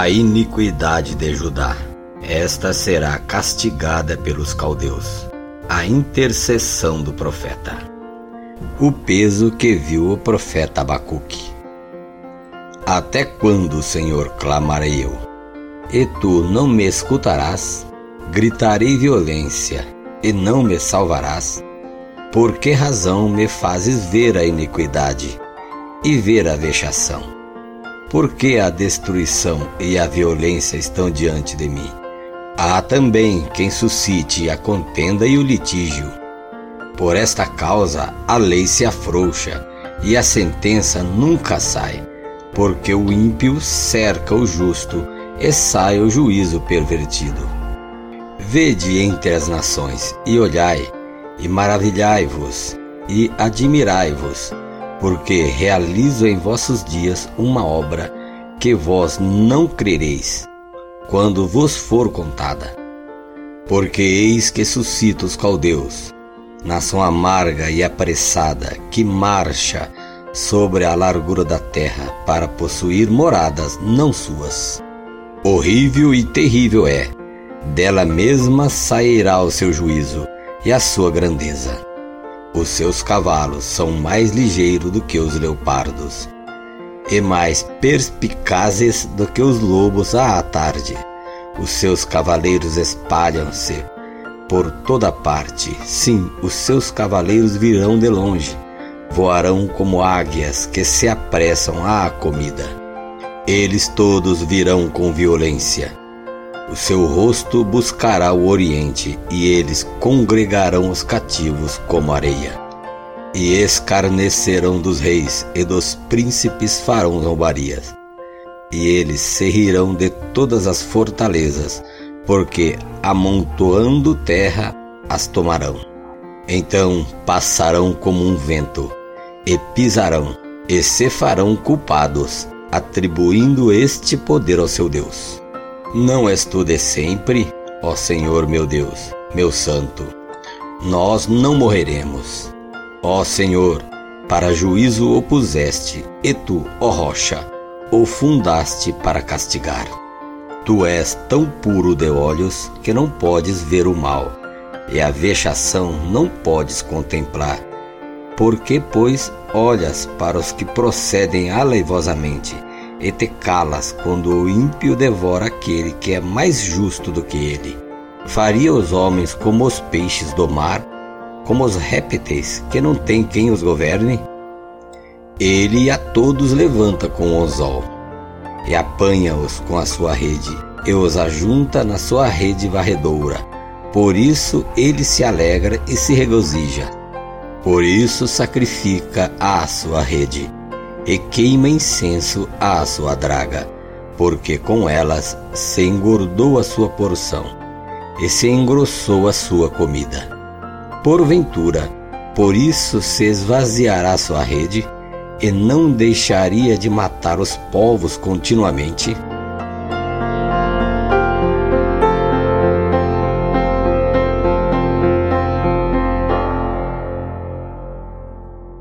A iniquidade de Judá, esta será castigada pelos caldeus. A intercessão do profeta. O peso que viu o profeta Abacuque. Até quando, Senhor, clamarei eu? E tu não me escutarás? Gritarei violência, e não me salvarás? Por que razão me fazes ver a iniquidade e ver a vexação? Por que a destruição e a violência estão diante de mim? Há também quem suscite a contenda e o litígio. Por esta causa a lei se afrouxa e a sentença nunca sai, porque o ímpio cerca o justo e sai o juízo pervertido. Vede entre as nações e olhai, e maravilhai-vos, e admirai-vos, porque realizo em vossos dias uma obra que vós não crereis, quando vos for contada. Porque eis que suscita os caldeus, nação amarga e apressada, que marcha sobre a largura da terra para possuir moradas não suas. Horrível e terrível é, dela mesma sairá o seu juízo e a sua grandeza. Os seus cavalos são mais ligeiros do que os leopardos, e mais perspicazes do que os lobos à tarde. Os seus cavaleiros espalham-se por toda parte. Sim, os seus cavaleiros virão de longe, voarão como águias que se apressam à comida. Eles todos virão com violência o seu rosto buscará o Oriente, e eles congregarão os cativos como areia. E escarnecerão dos reis, e dos príncipes farão zombarias. E eles se rirão de todas as fortalezas, porque amontoando terra as tomarão. Então passarão como um vento, e pisarão, e se farão culpados, atribuindo este poder ao seu Deus. Não és tu de sempre, ó Senhor meu Deus, meu Santo. Nós não morreremos. Ó Senhor, para juízo o puseste, e tu, ó rocha, o fundaste para castigar. Tu és tão puro de olhos que não podes ver o mal, e a vexação não podes contemplar. Porque, pois, olhas para os que procedem aleivosamente, e te calas quando o ímpio devora aquele que é mais justo do que ele. Faria os homens como os peixes do mar, como os répteis que não tem quem os governe? Ele a todos levanta com o anzol, e apanha-os com a sua rede, e os ajunta na sua rede varredoura. Por isso ele se alegra e se regozija. Por isso sacrifica a sua rede e queima incenso à sua draga, porque com elas se engordou a sua porção e se engrossou a sua comida. Porventura, por isso se esvaziará sua rede e não deixaria de matar os povos continuamente?